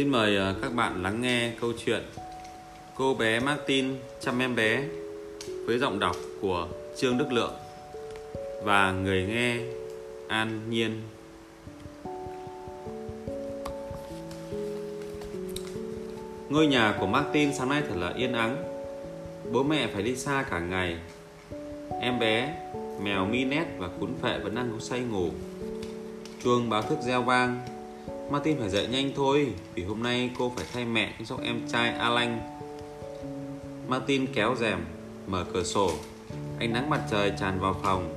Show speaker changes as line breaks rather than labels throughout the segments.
Xin mời ờ, các bạn lắng nghe câu chuyện Cô bé Martin chăm em bé với giọng đọc của Trương Đức Lượng và người nghe An Nhiên. Ngôi nhà của Martin sáng nay thật là yên ắng. Bố mẹ phải đi xa cả ngày. Em bé, mèo Minet và cún phệ vẫn đang ngủ say ngủ. Chuông báo thức reo vang Martin phải dậy nhanh thôi, Vì hôm nay cô phải thay mẹ chăm sóc em trai Alan. Martin kéo rèm, Mở cửa sổ. Ánh nắng mặt trời tràn vào phòng.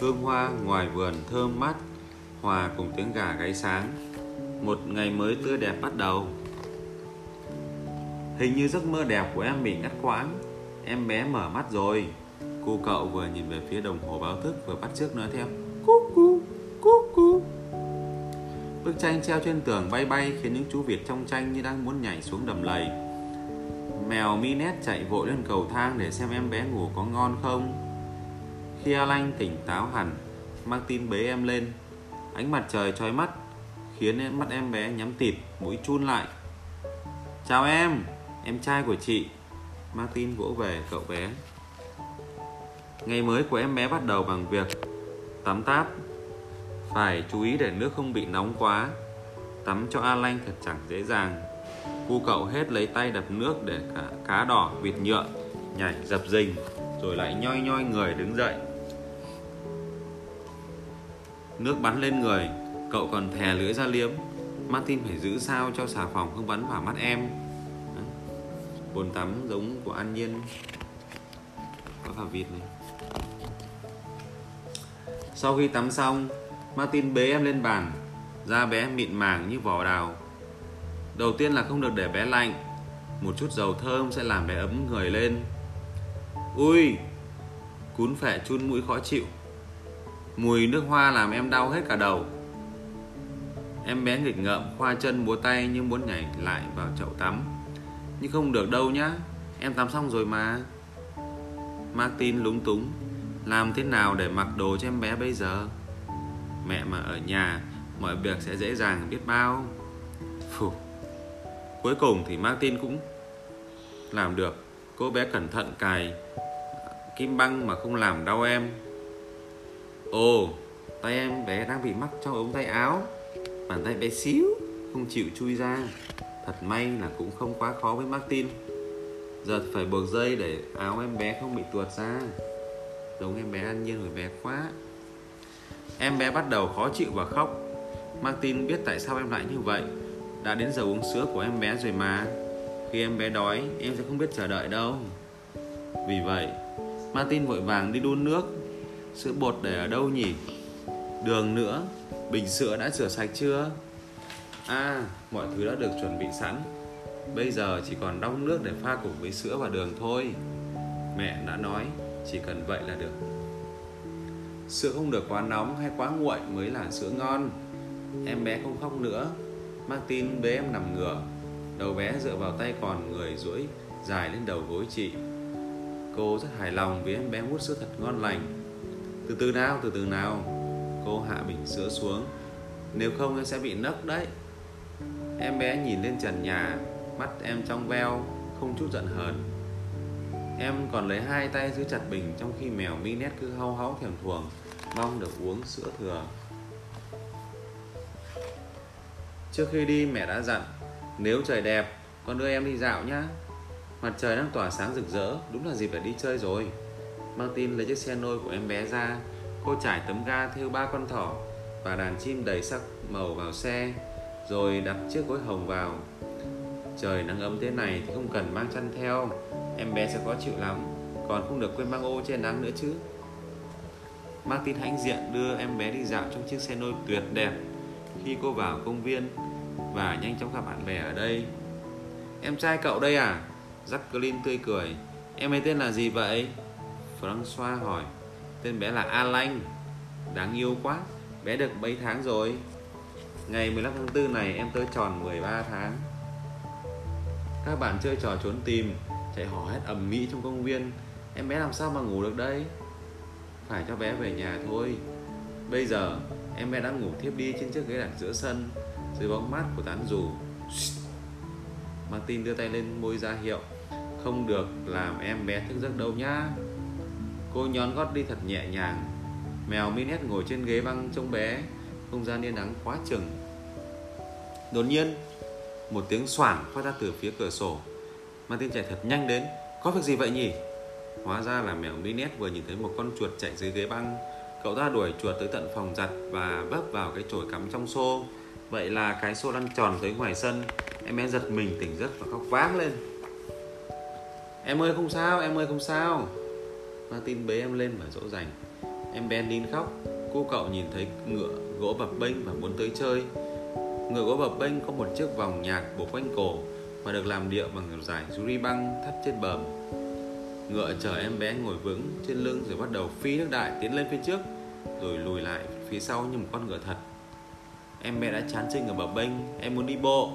Hương hoa ngoài vườn thơm mát, Hòa cùng tiếng gà gáy sáng. Một ngày mới tươi đẹp bắt đầu. Hình như giấc mơ đẹp của em bị ngắt quãng. Em bé mở mắt rồi. Cô cậu vừa nhìn về phía đồng hồ báo thức Vừa bắt chước nói theo. Cú cú Bức tranh treo trên tường bay bay khiến những chú Việt trong tranh như đang muốn nhảy xuống đầm lầy. Mèo Minet chạy vội lên cầu thang để xem em bé ngủ có ngon không. Khi Alan tỉnh táo hẳn, Martin bế em lên. Ánh mặt trời trói mắt, khiến mắt em bé nhắm tịt, mũi chun lại. Chào em, em trai của chị. Martin vỗ về cậu bé. Ngày mới của em bé bắt đầu bằng việc tắm táp phải chú ý để nước không bị nóng quá. Tắm cho A Lanh thật chẳng dễ dàng. Cu cậu hết lấy tay đập nước để cả cá đỏ vịt nhựa Nhảy dập dình, Rồi lại nhoi nhoi người đứng dậy. Nước bắn lên người, Cậu còn thè lưỡi ra liếm. Martin phải giữ sao cho xà phòng không bắn vào mắt em. Bồn tắm giống của An Nhiên. Có cả vịt này. Sau khi tắm xong Martin bế em lên bàn Da bé mịn màng như vỏ đào. Đầu tiên là không được để bé lạnh, Một chút dầu thơm sẽ làm bé ấm người lên. Ui, Cún phệ chun mũi khó chịu. Mùi nước hoa làm em đau hết cả đầu. Em bé nghịch ngợm, khoa chân, múa tay nhưng muốn nhảy lại vào chậu tắm. Nhưng không được đâu nhá, Em tắm xong rồi mà. Martin lúng túng, Làm thế nào để mặc đồ cho em bé bây giờ? Mẹ mà ở nhà, mọi việc sẽ dễ dàng biết bao. Phù. cuối cùng thì Martin cũng làm được. Cô bé cẩn thận cài kim băng mà không làm đau em. Ồ, tay em bé đang bị mắc trong ống tay áo. Bàn tay bé xíu, không chịu chui ra. Thật may là cũng không quá khó với Martin. Giờ phải buộc dây để áo em bé không bị tuột ra. Giống em bé ăn nhiên rồi bé quá. Em bé bắt đầu khó chịu và khóc. Martin biết tại sao em lại như vậy. Đã đến giờ uống sữa của em bé rồi mà. Khi em bé đói, em sẽ không biết chờ đợi đâu. Vì vậy Martin vội vàng đi đun nước. Sữa bột để ở đâu nhỉ? Đường nữa. Bình sữa đã rửa sạch chưa? À mọi thứ đã được chuẩn bị sẵn. Bây giờ chỉ còn đong nước để pha cùng với sữa và đường thôi. Mẹ đã nói, Chỉ cần vậy là được. Sữa không được quá nóng hay quá nguội mới là sữa ngon. Em bé không khóc nữa. Martin bế em nằm ngửa. Đầu bé dựa vào tay còn người duỗi dài lên đầu gối chị. Cô rất hài lòng vì em bé hút sữa thật ngon lành. Từ từ nào, từ từ nào. Cô hạ bình sữa xuống. Nếu không em sẽ bị nấc đấy. Em bé nhìn lên trần nhà Mắt em trong veo Không chút giận hờn. Em còn lấy hai tay giữ chặt bình Trong khi mèo Minet cứ hau háu thèm thuồng. Mong được uống sữa thừa. Trước khi đi, mẹ đã dặn, Nếu trời đẹp, con đưa em đi dạo nhá. Mặt trời đang tỏa sáng rực rỡ, Đúng là dịp để đi chơi rồi. Martin lấy chiếc xe nôi của em bé ra. Cô trải tấm ga theo ba con thỏ Và đàn chim đầy sắc màu vào xe, Rồi đặt chiếc gối hồng vào. Trời nắng ấm thế này thì không cần mang chăn theo, Em bé sẽ khó chịu lắm. Còn không được quên mang ô che nắng nữa chứ. Martin hãnh diện đưa em bé đi dạo trong chiếc xe nôi tuyệt đẹp. Khi cô vào công viên Và nhanh chóng gặp bạn bè ở đây. Em trai cậu đây à? Jacqueline tươi cười. Em ấy tên là gì vậy? François hỏi. Tên bé là Alan Đáng yêu quá. Bé được mấy tháng rồi? Ngày 15 tháng 4 này em tới tròn 13 tháng. Các bạn chơi trò trốn tìm, Chạy hò hét ầm mỹ trong công viên. Em bé làm sao mà ngủ được đây? Phải cho bé về nhà thôi. Bây giờ, em bé đã ngủ thiếp đi trên chiếc ghế đặt giữa sân, Dưới bóng mát của tán dù Martin đưa tay lên môi ra hiệu, Không được làm em bé thức giấc đâu nhá. Cô nhón gót đi thật nhẹ nhàng. Mèo Minet ngồi trên ghế băng trông bé, Không gian yên ắng quá chừng. Đột nhiên, Một tiếng xoảng phát ra từ phía cửa sổ. Martin chạy thật nhanh đến, Có việc gì vậy nhỉ? Hóa ra là mèo Minet vừa nhìn thấy một con chuột chạy dưới ghế băng. Cậu ta đuổi chuột tới tận phòng giặt Và bấp vào cái chổi cắm trong xô. Vậy là cái xô lăn tròn tới ngoài sân. Em bé giật mình tỉnh giấc và khóc váng lên. Em ơi không sao, em ơi không sao. Martin bế em lên và dỗ dành. Em bé nín khóc. Cô cậu nhìn thấy ngựa gỗ bập bênh và muốn tới chơi. Ngựa gỗ bập bênh có một chiếc vòng nhạc buộc quanh cổ Và được làm điệu bằng giải ri băng thắt trên bờm. Ngựa chở em bé ngồi vững trên lưng rồi bắt đầu phi nước đại tiến lên phía trước, Rồi lùi lại phía sau như một con ngựa thật. Em bé đã chán chênh ở bờ bênh, Em muốn đi bộ.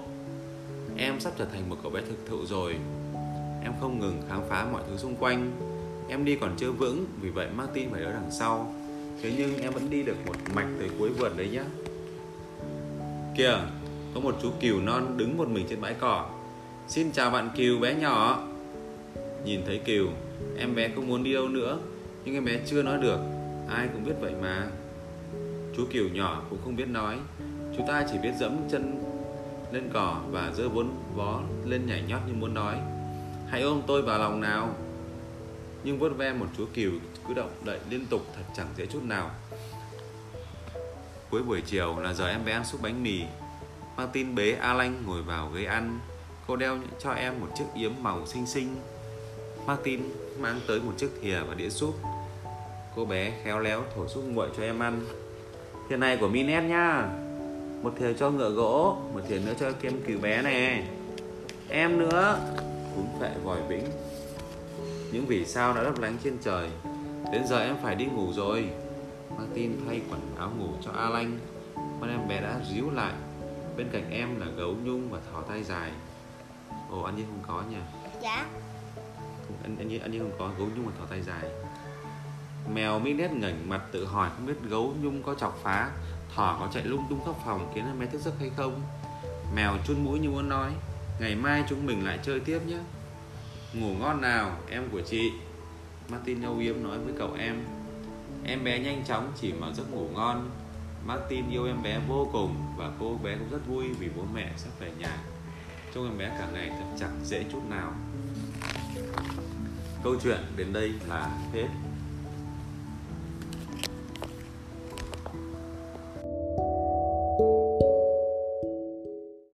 Em sắp trở thành một cậu bé thực thụ rồi. Em không ngừng khám phá mọi thứ xung quanh. Em đi còn chưa vững, Vì vậy Martin phải ở đằng sau. Thế nhưng em vẫn đi được một mạch tới cuối vườn đấy nhá. Kìa, Có một chú cừu non đứng một mình trên bãi cỏ. Xin chào bạn cừu bé nhỏ. Nhìn thấy kiều, Em bé không muốn đi đâu nữa, Nhưng em bé chưa nói được, Ai cũng biết vậy mà. Chú kiều nhỏ cũng không biết nói Chúng ta chỉ biết dẫm chân lên cỏ và giơ bốn vó lên nhảy nhót như muốn nói. Hãy ôm tôi vào lòng nào. Nhưng vuốt ve một chú kiều cứ động đậy liên tục thật chẳng dễ chút nào. Cuối buổi chiều là giờ em bé ăn xúc bánh mì. Martin bế lanh ngồi vào ghế ăn. Cô đeo cho em một chiếc yếm màu xinh xinh. Martin mang tới một chiếc thìa và đĩa súp. Cô bé khéo léo thổi súp nguội cho em ăn. Thìa này của Minet nhá một thìa cho ngựa gỗ, một thìa nữa cho kem cừu bé này em nữa. Cún phệ vòi bính. những vì sao đã lấp lánh trên trời. Đến giờ em phải đi ngủ rồi. Martin thay quần áo ngủ cho alan. Con em bé đã ríu lại. Bên cạnh em là gấu nhung và thỏ tay dài. Ồ anh như không có nhỉ
dạ
anh anh anh không có gấu nhung và thỏ tay dài. Mèo Minet ngẩng mặt tự hỏi không biết gấu nhung có chọc phá, Thỏ có chạy lung tung khắp phòng khiến em bé thức giấc hay không. Mèo chun mũi như muốn nói, Ngày mai chúng mình lại chơi tiếp nhé. Ngủ ngon nào, em của chị. Martin âu yếm nói với cậu em Em bé nhanh chóng chỉ mở giấc ngủ ngon. Martin yêu em bé vô cùng Và cô bé cũng rất vui vì bố mẹ sắp về nhà. Trông em bé cả ngày thật chẳng dễ chút nào. Câu chuyện đến đây là hết.